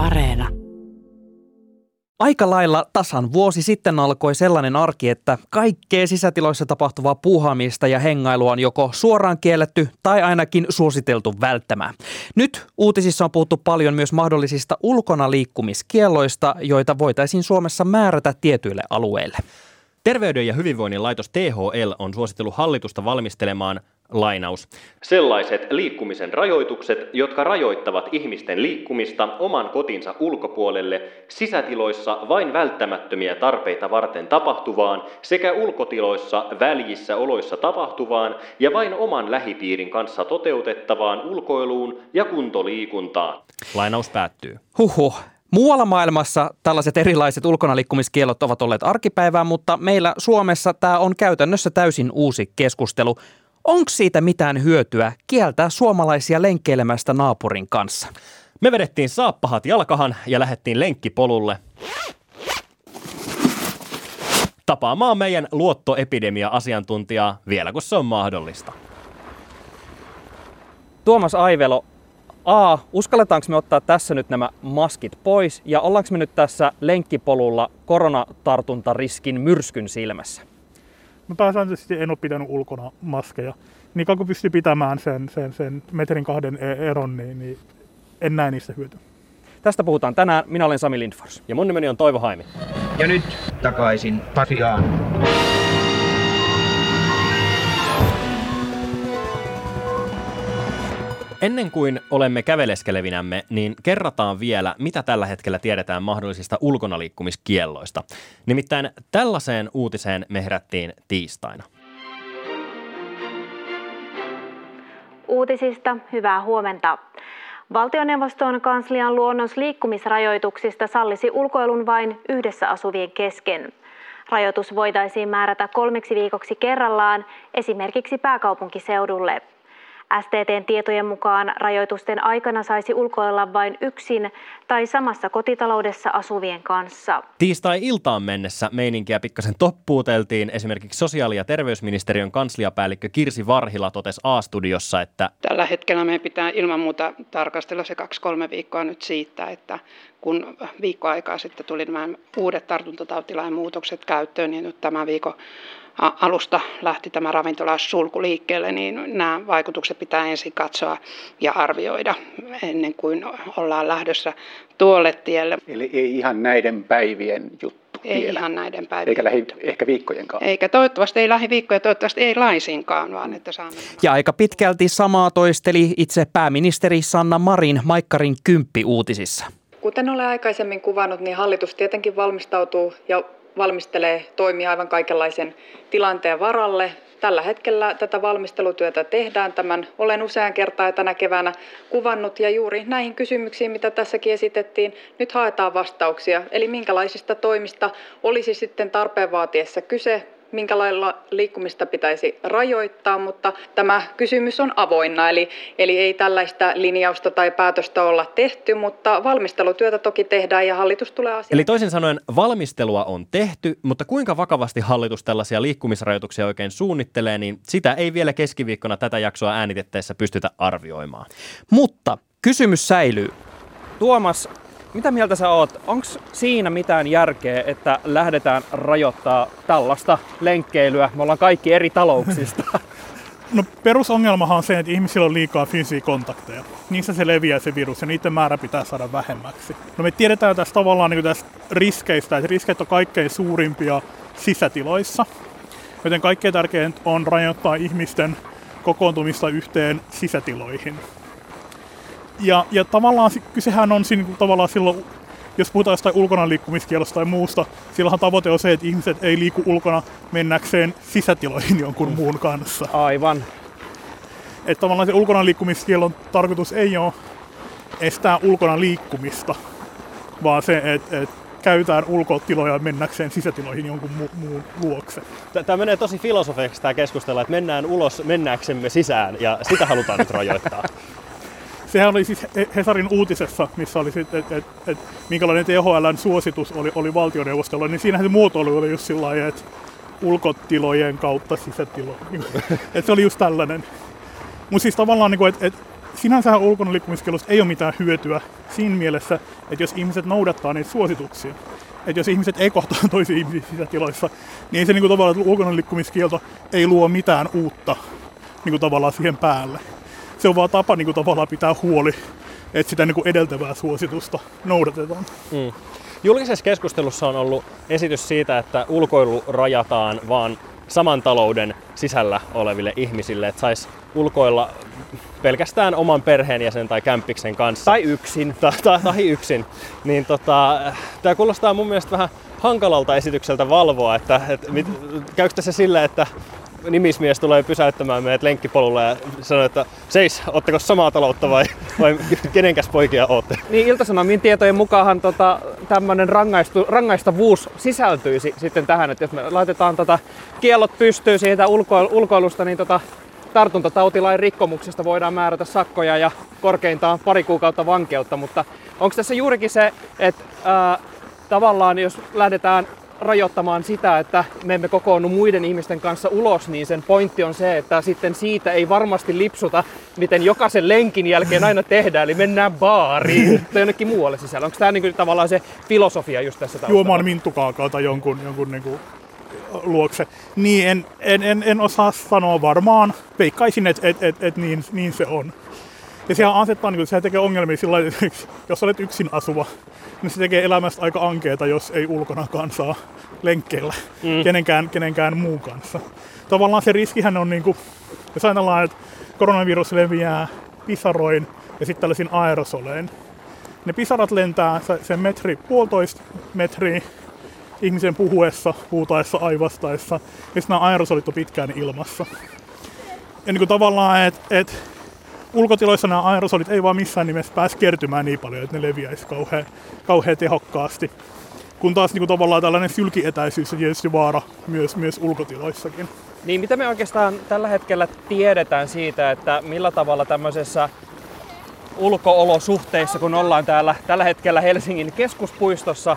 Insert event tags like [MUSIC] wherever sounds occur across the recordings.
Areena. Aika lailla tasan vuosi sitten alkoi sellainen arki, että kaikkea sisätiloissa tapahtuvaa puuhaamista ja hengailua on joko suoraan kielletty tai ainakin suositeltu välttämään. Nyt uutisissa on puhuttu paljon myös mahdollisista ulkona liikkumiskielloista, joita voitaisiin Suomessa määrätä tietyille alueille. Terveyden ja hyvinvoinnin laitos THL on suositellut hallitusta valmistelemaan Lainaus. Sellaiset liikkumisen rajoitukset, jotka rajoittavat ihmisten liikkumista oman kotinsa ulkopuolelle, sisätiloissa vain välttämättömiä tarpeita varten tapahtuvaan sekä ulkotiloissa väljissä oloissa tapahtuvaan ja vain oman lähipiirin kanssa toteutettavaan ulkoiluun ja kuntoliikuntaan. Lainaus päättyy. Huhhuh. Muualla maailmassa tällaiset erilaiset ulkonaliikkumiskielot ovat olleet arkipäivää, mutta meillä Suomessa tämä on käytännössä täysin uusi keskustelu. Onko siitä mitään hyötyä kieltää suomalaisia lenkkeilemästä naapurin kanssa? Me vedettiin saappahat jalkahan ja lähdettiin lenkkipolulle tapaamaan meidän luottoepidemia-asiantuntijaa vielä kun se on mahdollista. Tuomas Aivelo, A, uskalletaanko me ottaa tässä nyt nämä maskit pois ja ollaanko me nyt tässä lenkkipolulla koronatartuntariskin myrskyn silmässä? Mä pääsääntöisesti en ole pitänyt ulkona maskeja. Niin kun pystyy pitämään sen, sen, sen metrin kahden e- eron, niin, niin en näe niistä hyötyä. Tästä puhutaan tänään. Minä olen Sami Lindfors. Ja mun nimeni on Toivo Haimi. Ja nyt takaisin Pasiaan. Ennen kuin olemme käveleskelevinämme, niin kerrataan vielä, mitä tällä hetkellä tiedetään mahdollisista ulkonaliikkumiskielloista. Nimittäin tällaiseen uutiseen me herättiin tiistaina. Uutisista hyvää huomenta. Valtioneuvoston kanslian luonnos liikkumisrajoituksista sallisi ulkoilun vain yhdessä asuvien kesken. Rajoitus voitaisiin määrätä kolmeksi viikoksi kerrallaan, esimerkiksi pääkaupunkiseudulle. STTn tietojen mukaan rajoitusten aikana saisi ulkoilla vain yksin tai samassa kotitaloudessa asuvien kanssa. Tiistai-iltaan mennessä meininkiä pikkasen toppuuteltiin. Esimerkiksi sosiaali- ja terveysministeriön kansliapäällikkö Kirsi Varhila totesi A-studiossa, että Tällä hetkellä meidän pitää ilman muuta tarkastella se kaksi-kolme viikkoa nyt siitä, että kun viikko aikaa sitten tuli nämä uudet tartuntatautilain muutokset käyttöön, niin nyt tämän viikon alusta lähti tämä ravintola sulku liikkeelle, niin nämä vaikutukset pitää ensin katsoa ja arvioida ennen kuin ollaan lähdössä tuolle tielle. Eli ei ihan näiden päivien juttu Ei vielä. ihan näiden päivien. Eikä lähi, ehkä viikkojenkaan. Eikä toivottavasti ei lähiviikkoja, toivottavasti ei laisinkaan, vaan että saamme. Ja aika pitkälti samaa toisteli itse pääministeri Sanna Marin Maikkarin kymppi uutisissa. Kuten olen aikaisemmin kuvannut, niin hallitus tietenkin valmistautuu ja valmistelee toimia aivan kaikenlaisen tilanteen varalle. Tällä hetkellä tätä valmistelutyötä tehdään. Tämän olen usean kertaa tänä keväänä kuvannut ja juuri näihin kysymyksiin, mitä tässäkin esitettiin, nyt haetaan vastauksia. Eli minkälaisista toimista olisi sitten tarpeen vaatiessa kyse, minkä lailla liikkumista pitäisi rajoittaa, mutta tämä kysymys on avoinna, eli, eli ei tällaista linjausta tai päätöstä olla tehty, mutta valmistelutyötä toki tehdään ja hallitus tulee asiaan. Eli toisin sanoen valmistelua on tehty, mutta kuinka vakavasti hallitus tällaisia liikkumisrajoituksia oikein suunnittelee, niin sitä ei vielä keskiviikkona tätä jaksoa äänitettäessä pystytä arvioimaan. Mutta kysymys säilyy. Tuomas, mitä mieltä sä oot? Onko siinä mitään järkeä, että lähdetään rajoittaa tällaista lenkkeilyä? Me ollaan kaikki eri talouksista. [LAUGHS] No perusongelmahan on se, että ihmisillä on liikaa fyysisiä kontakteja. Niissä se leviää se virus ja niiden määrä pitää saada vähemmäksi. No me tiedetään tästä tavallaan niin tästä riskeistä, että riskit on kaikkein suurimpia sisätiloissa. Joten kaikkein tärkeintä on rajoittaa ihmisten kokoontumista yhteen sisätiloihin. Ja, ja tavallaan kysehän on siinä, tavallaan silloin, jos puhutaan jostain ulkona liikkumiskielosta tai muusta, silloinhan tavoite on se, että ihmiset ei liiku ulkona mennäkseen sisätiloihin jonkun muun kanssa. Aivan. Että tavallaan se ulkona liikkumiskielon tarkoitus ei ole estää ulkona liikkumista, vaan se, että et käytetään ulkotiloja mennäkseen sisätiloihin jonkun mu- muun luokse. Tämä menee tosi filosofiksi tämä keskustella, että mennään ulos mennääksemme sisään ja sitä halutaan nyt rajoittaa. [LAUGHS] Sehän oli siis He- Hesarin uutisessa, missä oli sitten, että et, et, minkälainen THLn suositus oli, oli valtioneuvostolla, niin siinähän se muotoilu oli just sillä lailla, että ulkotilojen kautta sisätiloihin. [LAUGHS] että se oli just tällainen. Mutta siis tavallaan, niin että et, sinänsä ulkona liikkumiskielosta ei ole mitään hyötyä siinä mielessä, että jos ihmiset noudattaa niitä suosituksia, että jos ihmiset ei kohtaa [LAUGHS] toisia ihmisiä sisätiloissa, niin ei se niin kuin tavallaan, että ei luo mitään uutta niin kuin tavallaan siihen päälle. Se on vaan tapa niin kuin tavallaan pitää huoli, että sitä niin kuin edeltävää suositusta noudatetaan. Mm. Julkisessa keskustelussa on ollut esitys siitä, että ulkoilu rajataan vaan saman talouden sisällä oleville ihmisille, että saisi ulkoilla pelkästään oman perheenjäsen tai kämppiksen kanssa. Tai yksin. Tai, tai, tai yksin. Niin tota, tämä kuulostaa mun mielestä vähän hankalalta esitykseltä valvoa, että, että mit, käykö tässä sillä, että nimismies tulee pysäyttämään meidät lenkkipolulle ja sanoo, että seis, otteko samaa taloutta vai, vai kenenkäs poikia ootte? Niin Ilta-Sanomien tietojen mukaan tota, tämmöinen rangaistavuus sisältyisi sitten tähän, että jos me laitetaan tota, kiellot pystyy siitä ulko, ulkoilusta, niin tota, tartuntatautilain rikkomuksesta voidaan määrätä sakkoja ja korkeintaan pari kuukautta vankeutta, mutta onko tässä juurikin se, että ää, tavallaan jos lähdetään rajoittamaan sitä, että me emme kokoonnu muiden ihmisten kanssa ulos, niin sen pointti on se, että sitten siitä ei varmasti lipsuta, miten jokaisen lenkin jälkeen aina tehdään, eli mennään baariin tai jonnekin muualle sisällä. Onko tämä niin tavallaan se filosofia just tässä taustalla? Juomaan minttukaakaa tai jonkun, jonkun niin kuin luokse. Niin, en, en, en, en osaa sanoa varmaan. Veikkaisin, että et, et, et niin, niin se on. Ja sehän asettaa, niin sehän tekee ongelmia sillä että [LAUGHS] jos olet yksin asuva, niin se tekee elämästä aika ankeeta, jos ei ulkona kansaa lenkkeillä mm. kenenkään, kenenkään muun kanssa. Tavallaan se riskihän on, niin kuin, jos ajatellaan, että koronavirus leviää pisaroin ja sitten tällaisiin aerosolein. Ne pisarat lentää sen metri, puolitoista metriä ihmisen puhuessa, huutaessa, aivastaessa, ja sitten nämä aerosolit on pitkään ilmassa. Ja niin kuin tavallaan, että et, ulkotiloissa nämä aerosolit ei vaan missään nimessä pääse kertymään niin paljon, että ne leviäisi kauhean, kauhean tehokkaasti. Kun taas niin kuin tavallaan tällainen sylkietäisyys on tietysti vaara myös, myös ulkotiloissakin. Niin mitä me oikeastaan tällä hetkellä tiedetään siitä, että millä tavalla tämmöisessä ulkoolosuhteissa, kun ollaan täällä tällä hetkellä Helsingin keskuspuistossa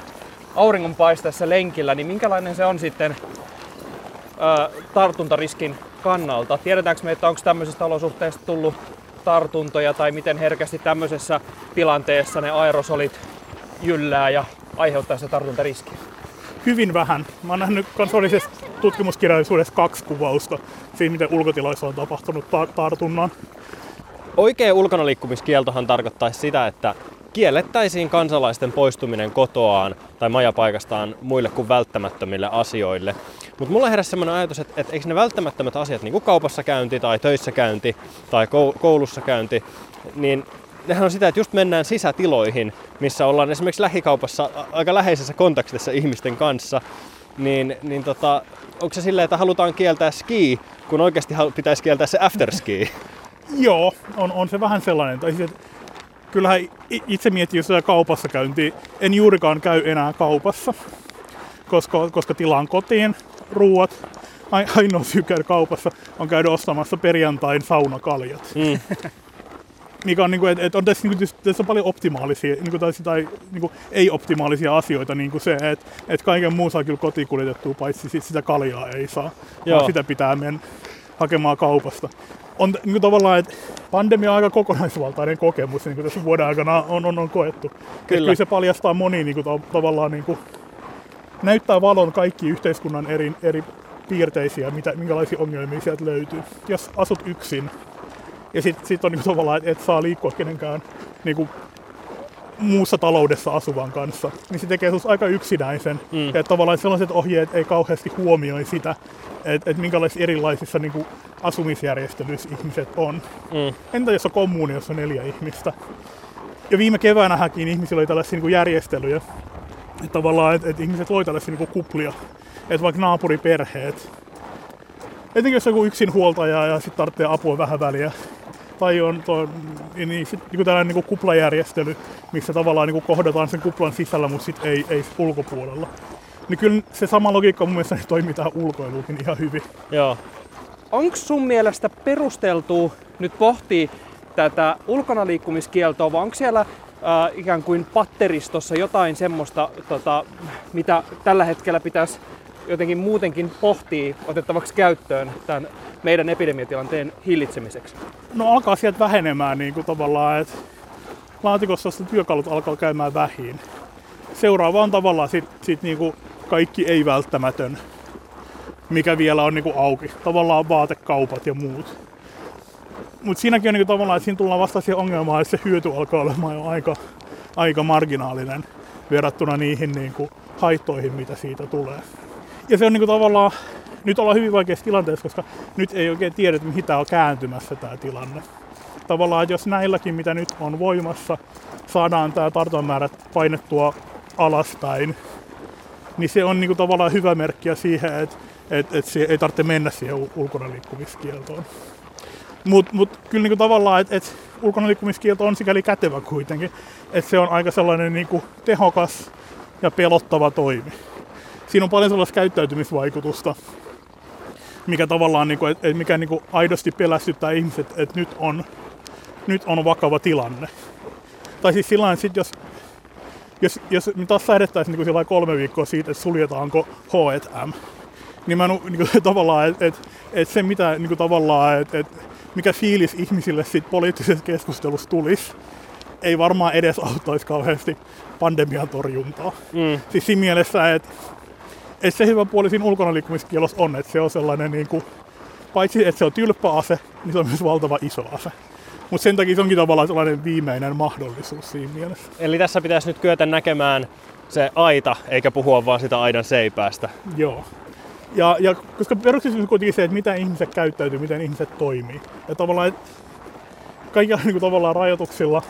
auringonpaisteessa lenkillä, niin minkälainen se on sitten ö, tartuntariskin kannalta? Tiedetäänkö me, että onko tämmöisistä olosuhteista tullut tartuntoja tai miten herkästi tämmöisessä tilanteessa ne aerosolit jyllää ja aiheuttaa se tartuntariski? Hyvin vähän. Mä oon nähnyt kansallisessa tutkimuskirjallisuudessa kaksi kuvausta siitä, miten ulkotiloissa on tapahtunut ta- tartunnan. Oikea ulkona liikkumiskieltohan tarkoittaisi sitä, että kiellettäisiin kansalaisten poistuminen kotoaan tai majapaikastaan muille kuin välttämättömille asioille. Mutta mulla heräsi sellainen ajatus, että, että eikö ne välttämättömät asiat, niin kuin kaupassa käynti tai töissä käynti tai koulussa käynti, niin nehän on sitä, että just mennään sisätiloihin, missä ollaan esimerkiksi lähikaupassa aika läheisessä kontaktissa ihmisten kanssa, niin, niin tota, onko se silleen, että halutaan kieltää ski, kun oikeasti pitäisi kieltää se afterski? [LAUGHS] Joo, on, on se vähän sellainen. Tai siis, kyllähän itse mietin, jos kaupassa käynti, en juurikaan käy enää kaupassa, koska, koska tilaan kotiin ruuat. Ainoa syy käydä kaupassa on käydä ostamassa perjantain saunakaljat. Mm. [LAUGHS] mikä on, niin kuin, on tässä, niin kuin, tässä on paljon optimaalisia niin kuin, tai, tai niin kuin, ei-optimaalisia asioita, niin kuin se, että, että kaiken muun saa kyllä kotiin kuljetettua, paitsi sit sitä kaljaa ei saa, Joo. vaan sitä pitää mennä hakemaan kaupasta. On niin kuin, tavallaan, että pandemia on aika kokonaisvaltainen kokemus, niin kuin tässä vuoden aikana on, on, on koettu. Kyllä. kyllä se paljastaa moni niin kuin, tavallaan niin kuin, näyttää valon kaikki yhteiskunnan eri, eri piirteisiä, mitä, minkälaisia ongelmia sieltä löytyy. Jos asut yksin, ja sitten sit on niinku tavallaan, että et saa liikkua kenenkään niinku muussa taloudessa asuvan kanssa, niin se tekee sinusta aika yksinäisen. Mm. Ja tavallaan sellaiset ohjeet ei kauheasti huomioi sitä, että et minkälaisissa erilaisissa niinku, asumisjärjestelyissä ihmiset on. Mm. Entä jos on kommuuni, jossa on neljä ihmistä? Ja viime keväänähänkin ihmisillä oli tällaisia niinku, järjestelyjä, että tavallaan, että et ihmiset loi tällaisia niinku, kuplia. Että vaikka naapuriperheet, etenkin jos on joku yksinhuoltaja ja sitten tarvitsee apua vähän väliä, tai on tuo, niin, niin, sit, niin tällainen niin kuplajärjestely, missä tavallaan niin kohdataan sen kuplan sisällä, mutta sitten ei, ei ulkopuolella. Niin kyllä se sama logiikka mun mielestä toimii tähän ulkoiluukin ihan hyvin. Joo. Onko sun mielestä perusteltu nyt pohtia tätä ulkona liikkumiskieltoa, vai onko siellä äh, ikään kuin patteristossa jotain semmoista, tota, mitä tällä hetkellä pitäisi jotenkin muutenkin pohtii otettavaksi käyttöön tämän meidän epidemiatilanteen hillitsemiseksi? No alkaa sieltä vähenemään niin kuin tavallaan, että laatikossa työkalut alkaa käymään vähin. Seuraava on tavallaan sit, sit niin kuin kaikki ei välttämätön, mikä vielä on niin kuin auki. Tavallaan vaatekaupat ja muut. Mutta siinäkin on niin kuin tavallaan, että siinä tullaan vasta siihen ongelmaan, että se hyöty alkaa olemaan jo aika, aika marginaalinen verrattuna niihin niin kuin haittoihin, mitä siitä tulee. Ja se on niin kuin tavallaan, nyt ollaan hyvin vaikeassa tilanteessa, koska nyt ei oikein tiedetä, mihin tämä on kääntymässä tämä tilanne. Tavallaan, että jos näilläkin, mitä nyt on voimassa, saadaan tämä tartuntamäärät painettua alaspäin, niin se on niin kuin tavallaan hyvä merkki siihen, että et, et ei tarvitse mennä siihen ulkona liikkumiskieltoon. Mutta mut, kyllä niinku tavallaan, että et ulkona liikkumiskielto on sikäli kätevä kuitenkin, että se on aika sellainen niinku tehokas ja pelottava toimi. Siinä on paljon sellaista käyttäytymisvaikutusta, mikä tavallaan, niinku, et, et mikä niinku aidosti pelästyttää ihmiset, että nyt on, nyt on vakava tilanne. Tai siis sillä että jos, jos, jos me taas säädettäisiin niin kolme viikkoa siitä, että suljetaanko H&M, niin mä niin kuin, [LAUGHS] tavallaan, että et, et se mitä niin kuin, tavallaan, että et, mikä fiilis ihmisille siitä poliittisessa keskustelussa tulisi, ei varmaan edes auttaisi kauheasti pandemian torjuntaa. Mm. Siis siinä mielessä, että et se hyvä puoli siinä ulkona liikkumiskielossa on, että se on sellainen niin kuin, paitsi että se on tylppä ase, niin se on myös valtava iso ase. Mutta sen takia se onkin tavallaan sellainen viimeinen mahdollisuus siinä mielessä. Eli tässä pitäisi nyt kyetä näkemään se aita, eikä puhua vaan sitä aidan seipäästä. Joo. Ja, ja koska peruskysymys on kuitenkin se, että miten ihmiset käyttäytyy, miten ihmiset toimii. Ja tavallaan, että kaikilla niin kuin, tavallaan rajoituksilla,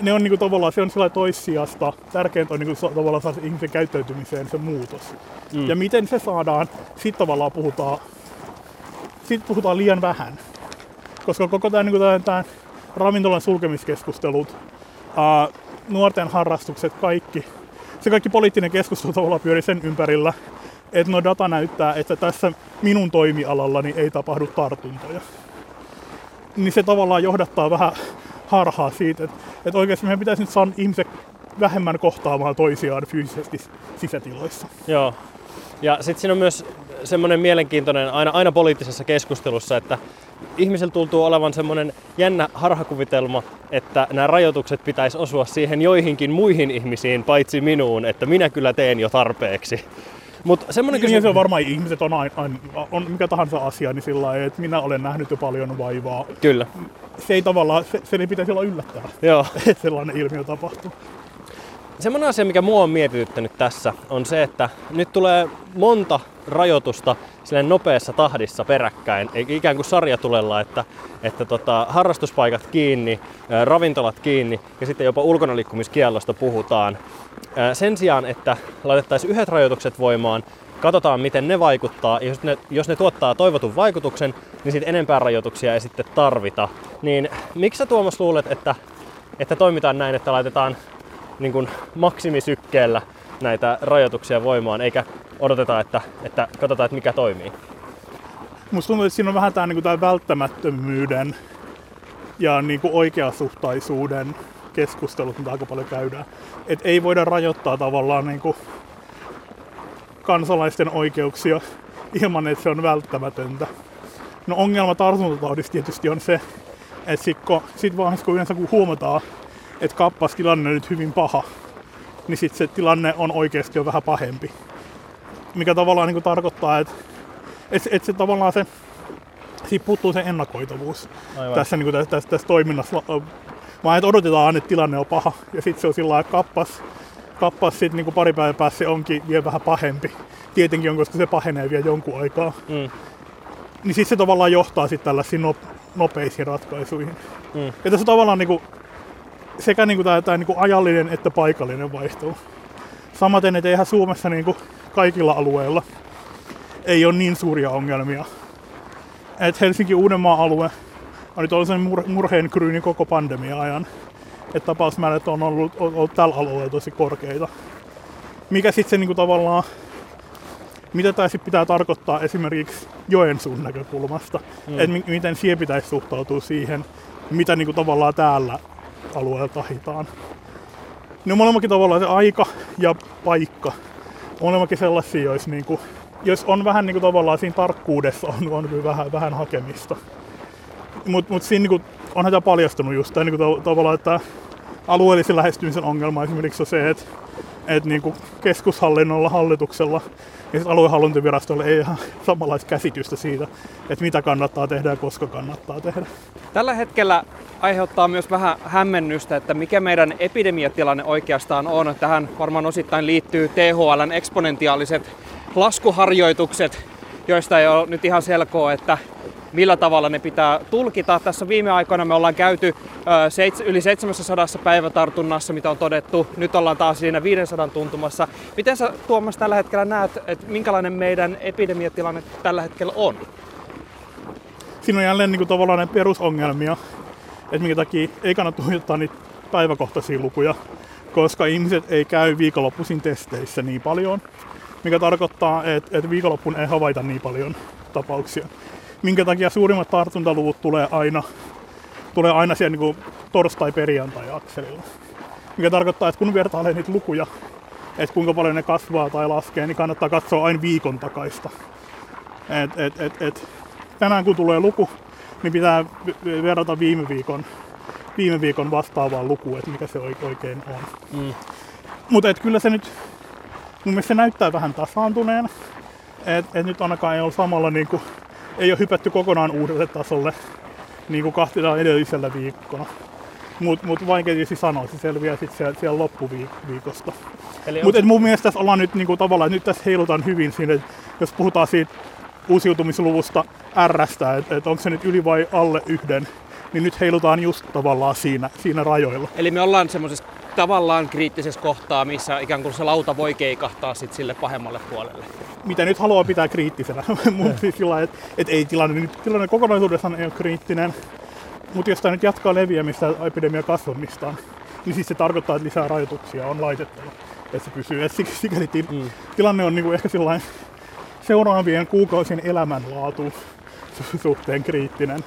ne on niin kuin, tavallaan, se on sillä toissijasta. Tärkeintä on niin kuin, tavallaan saada ihmisen käyttäytymiseen se muutos. Mm. Ja miten se saadaan, sitten tavallaan puhutaan, sit puhutaan liian vähän. Koska koko tämä, niin kuin, tämä ravintolan sulkemiskeskustelut, ää, nuorten harrastukset, kaikki, se kaikki poliittinen keskustelu tavallaan pyörii sen ympärillä, että no data näyttää, että tässä minun toimialallani ei tapahdu tartuntoja. Niin se tavallaan johdattaa vähän harhaa siitä, että, että oikeasti meidän pitäisi nyt saada ihmiset vähemmän kohtaamaan toisiaan fyysisesti sisätiloissa. Joo. Ja sitten siinä on myös semmoinen mielenkiintoinen aina, aina poliittisessa keskustelussa, että ihmisellä tuntuu olevan semmoinen jännä harhakuvitelma, että nämä rajoitukset pitäisi osua siihen joihinkin muihin ihmisiin, paitsi minuun, että minä kyllä teen jo tarpeeksi. Mutta semmoinen kysymys... Niin se on varmaan ihmiset on, aina, aina, on mikä tahansa asia, niin sillä lailla, että minä olen nähnyt jo paljon vaivaa. Kyllä. Se ei tavallaan, se, se ei pitäisi olla yllättävää, Joo. että [LAUGHS] sellainen ilmiö tapahtuu. Semmoinen asia, mikä mua on mietityttänyt tässä, on se, että nyt tulee monta rajoitusta sille nopeassa tahdissa peräkkäin, ikään kuin sarjatulella, että, että tota, harrastuspaikat kiinni, ravintolat kiinni ja sitten jopa ulkonaliikkumiskiellosta puhutaan. Sen sijaan, että laitettaisiin yhdet rajoitukset voimaan, katsotaan miten ne vaikuttaa, ja jos ne, jos ne tuottaa toivotun vaikutuksen, niin sitten enempää rajoituksia ei sitten tarvita. Niin miksi sä Tuomas luulet, että, että toimitaan näin, että laitetaan niin kuin maksimisykkeellä näitä rajoituksia voimaan, eikä odoteta, että, että katsotaan, että mikä toimii. Musta tuntuu, että siinä on vähän tämä, niin tämä välttämättömyyden ja niin kuin oikeasuhtaisuuden keskustelut, mitä aika paljon käydään. Et ei voida rajoittaa tavallaan niin kuin kansalaisten oikeuksia ilman, että se on välttämätöntä. No ongelma tartuntataudissa tietysti on se, että sitten sit vaiheessa kun yleensä kun huomataan, että kappas tilanne on nyt hyvin paha, niin sitten se tilanne on oikeasti jo vähän pahempi. Mikä tavallaan niin tarkoittaa, että et, et se tavallaan se, siitä puuttuu se ennakoitavuus Aivan. tässä, niin tässä, tässä, tässä toiminnassa. Vaan että odotetaan, että tilanne on paha ja sitten se on sillä lailla kappas, kappas sitten niin pari päivää päässä se onkin vielä vähän pahempi. Tietenkin on, koska se pahenee vielä jonkun aikaa. Mm. Niin sitten se tavallaan johtaa sitten tällaisiin nopeisiin ratkaisuihin. Mm. Ja tässä tavallaan niin kuin, sekä niin kuin tämä, tämä niin kuin ajallinen että paikallinen vaihtelu. Samaten, että eihän Suomessa niin kuin kaikilla alueilla ei ole niin suuria ongelmia. Et Helsinki-Uudenmaan alue on nyt ollut sen mur- murheen kryyni koko pandemia-ajan. Että tapausmäärät on ollut, ollut, ollut tällä alueella tosi korkeita. Mikä sitten se niin kuin tavallaan, mitä tämä sitten pitää tarkoittaa esimerkiksi Joensuun näkökulmasta. Mm. Että miten siihen pitäisi suhtautua siihen, mitä niin kuin tavallaan täällä alueella tahitaan. Ne on molemmakin tavallaan se aika ja paikka ongelmakin sellaisia, jos, niin kuin, jos on vähän niin kuin tavallaan siinä tarkkuudessa on, on vähän, vähän hakemista. Mutta mut siinä niin kuin, onhan tämä paljastunut just tämä niin kuin, tavallaan, että alueellisen lähestymisen ongelma esimerkiksi on se, että, että niin kuin keskushallinnolla, hallituksella ja aluehallintovirastolle ei ihan samanlaista käsitystä siitä, että mitä kannattaa tehdä ja koska kannattaa tehdä. Tällä hetkellä aiheuttaa myös vähän hämmennystä, että mikä meidän epidemiatilanne oikeastaan on. Tähän varmaan osittain liittyy THLn eksponentiaaliset laskuharjoitukset, joista ei ole nyt ihan selkoa, että millä tavalla ne pitää tulkita. Tässä viime aikoina me ollaan käyty yli 700 päivätartunnassa, mitä on todettu. Nyt ollaan taas siinä 500 tuntumassa. Miten sä Tuomas tällä hetkellä näet, että minkälainen meidän epidemiatilanne tällä hetkellä on? Siinä on jälleen niin kuin tavallaan ne perusongelmia, että minkä takia ei kannata tuijottaa niitä päiväkohtaisia lukuja, koska ihmiset ei käy viikonloppuisin testeissä niin paljon, mikä tarkoittaa, että, että viikonloppuun ei havaita niin paljon tapauksia minkä takia suurimmat tartuntaluvut tulee aina, tulee aina siellä niin torstai-perjantai-akselilla. Mikä tarkoittaa, että kun vertailee niitä lukuja, että kuinka paljon ne kasvaa tai laskee, niin kannattaa katsoa aina viikon takaista. Et, et, et, et, tänään kun tulee luku, niin pitää verrata viime viikon, viime viikon vastaavaan lukuun, että mikä se oikein on. Mm. Mutta kyllä se nyt, mun mielestä se näyttää vähän tasaantuneen. että et nyt ainakaan ei ole samalla niin kuin ei ole hypätty kokonaan uudelle tasolle, niin kuin kahtena edellisellä viikolla. Mutta mut vaikea tietysti sanoa, se selviää sitten siellä, siellä loppuviikosta. Mutta mun mielestä tässä ollaan nyt niinku, tavallaan, nyt tässä heilutaan hyvin siinä, jos puhutaan siitä uusiutumisluvusta R-stä, että et onko se nyt yli vai alle yhden, niin nyt heilutaan just tavallaan siinä, siinä rajoilla. Eli me ollaan semmoisessa tavallaan kriittisessä kohtaa, missä ikään kuin se lauta voi keikahtaa sit sille pahemmalle puolelle. Mitä nyt haluaa pitää kriittisenä, [LAUGHS] mutta siis sillä että et ei tilanne, nyt tilanne kokonaisuudessaan ei ole kriittinen, mutta jos tämä nyt jatkaa leviämistä epidemia kasvamistaan, niin siis se tarkoittaa, että lisää rajoituksia on laitettava, että se pysyy. Et sikäli mm. tilanne on niinku ehkä sellainen seuraavien kuukausien elämänlaatu suhteen kriittinen.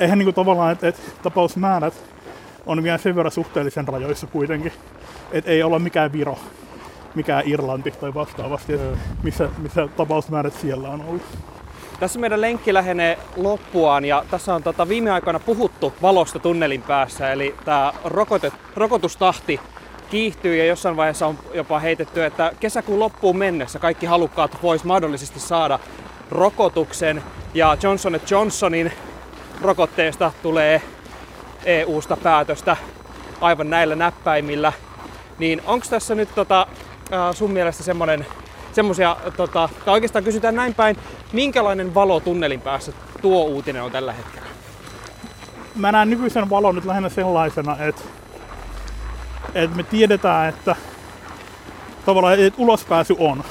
Eihän niinku tavallaan, että et tapausmäärät on vielä sen verran suhteellisen rajoissa kuitenkin, että ei olla mikään Viro, mikään Irlanti tai vastaavasti, missä, missä tapausmäärät siellä on ollut. Tässä meidän lenkki lähenee loppuaan ja tässä on tota viime aikoina puhuttu valosta tunnelin päässä, eli tämä rokotet, rokotustahti kiihtyy ja jossain vaiheessa on jopa heitetty, että kesäkuun loppuun mennessä kaikki halukkaat vois mahdollisesti saada rokotuksen ja Johnson Johnsonin rokotteesta tulee EU-sta päätöstä aivan näillä näppäimillä. Niin onko tässä nyt tota, sun mielestä semmoinen semmoisia, tota, tai oikeastaan kysytään näin päin, minkälainen valo tunnelin päässä tuo uutinen on tällä hetkellä? Mä näen nykyisen valon nyt lähinnä sellaisena, että, että me tiedetään, että tavallaan että ulospääsy on.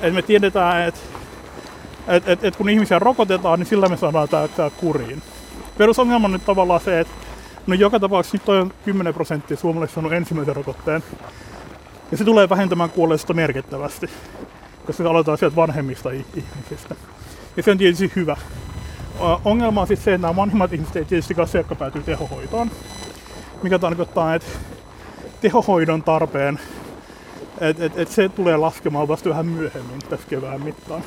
Että me tiedetään, että, että, että, että kun ihmisiä rokotetaan, niin sillä me saadaan tämä kuriin perusongelma on nyt tavallaan se, että no joka tapauksessa nyt on 10 prosenttia suomalaisista saanut ensimmäisen rokotteen. Ja se tulee vähentämään kuolleista merkittävästi, koska se aloitetaan sieltä vanhemmista ihmisistä. Ja se on tietysti hyvä. Ongelma on sitten se, että nämä vanhimmat ihmiset ei tietysti se, jotka päätyy tehohoitoon. Mikä tarkoittaa, että tehohoidon tarpeen, että et, et se tulee laskemaan vasta vähän myöhemmin tässä kevään mittaan.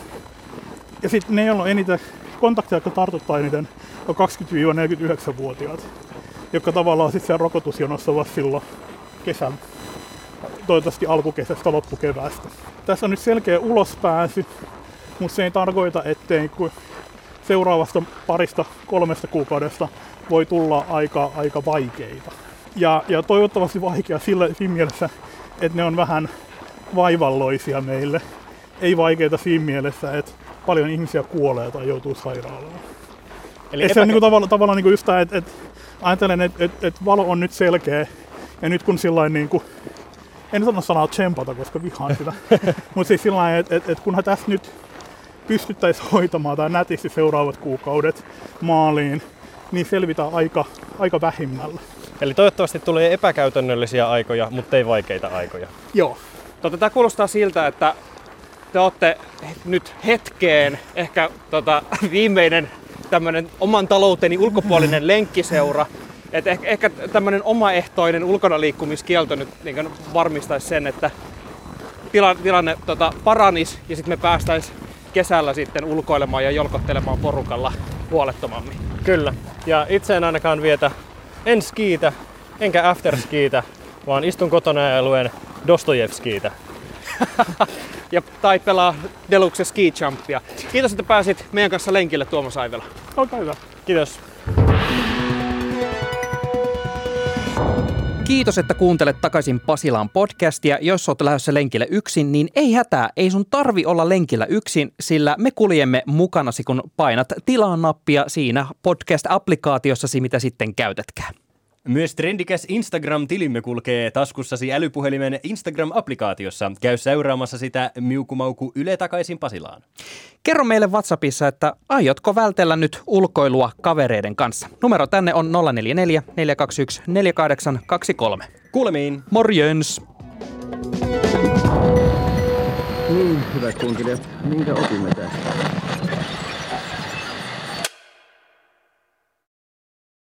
Ja sitten ne, joilla on eniten kontakteja, jotka tartuttaa eniten, on 20-49-vuotiaat, jotka tavallaan sitten siellä rokotusjonossa ovat silloin kesän, toivottavasti alkukesästä loppukeväästä. Tässä on nyt selkeä ulospääsy, mutta se ei tarkoita, ettei seuraavasta parista kolmesta kuukaudesta voi tulla aika, aika vaikeita. Ja, ja toivottavasti vaikea sillä, siinä mielessä, että ne on vähän vaivalloisia meille. Ei vaikeita siinä mielessä, että paljon ihmisiä kuolee tai joutuu sairaalaan. Eli epäke- se on niin kuin tavallaan, niin kuin just tämä, että, että ajattelen, että, että, että valo on nyt selkeä ja nyt kun sillain niin kuin, en sano sanaa tsempata, koska vihaan sitä, [LAUGHS] mutta siis sillä että, että, että kunhan tässä nyt pystyttäisiin hoitamaan tai nätisti seuraavat kuukaudet maaliin, niin selvitään aika, aika vähimmällä. Eli toivottavasti tulee epäkäytännöllisiä aikoja, mutta ei vaikeita aikoja. Joo. Tota, tämä kuulostaa siltä, että te olette nyt hetkeen ehkä tota, viimeinen tämmöinen oman talouteni ulkopuolinen lenkkiseura. Et ehkä, ehkä tämmöinen omaehtoinen ulkona liikkumiskielto nyt niin varmistaisi sen, että tilanne, tilanne tota, paranis ja sitten me päästäisiin kesällä sitten ulkoilemaan ja jolkottelemaan porukalla huolettomammin. Kyllä. Ja itse en ainakaan vietä en skiitä, enkä afterskiitä, vaan istun kotona ja luen Dostojevskiitä. [LAUGHS] ja, tai pelaa Deluxe Ski Jumpia. Kiitos, että pääsit meidän kanssa lenkille Tuomas Aivela. Olkaa hyvä. Kiitos. Kiitos, että kuuntelet takaisin Pasilaan podcastia. Jos oot lähdössä lenkille yksin, niin ei hätää, ei sun tarvi olla lenkillä yksin, sillä me kuljemme mukanasi, kun painat tilaa nappia siinä podcast-applikaatiossasi, mitä sitten käytätkään. Myös trendikäs Instagram-tilimme kulkee taskussasi älypuhelimen Instagram-applikaatiossa. Käy seuraamassa sitä miukumauku Yle takaisin Pasilaan. Kerro meille WhatsAppissa, että aiotko vältellä nyt ulkoilua kavereiden kanssa. Numero tänne on 044 421 4823. Kuulemiin. Morjens! Niin, hyvät kunkilijat, minkä opimme tästä?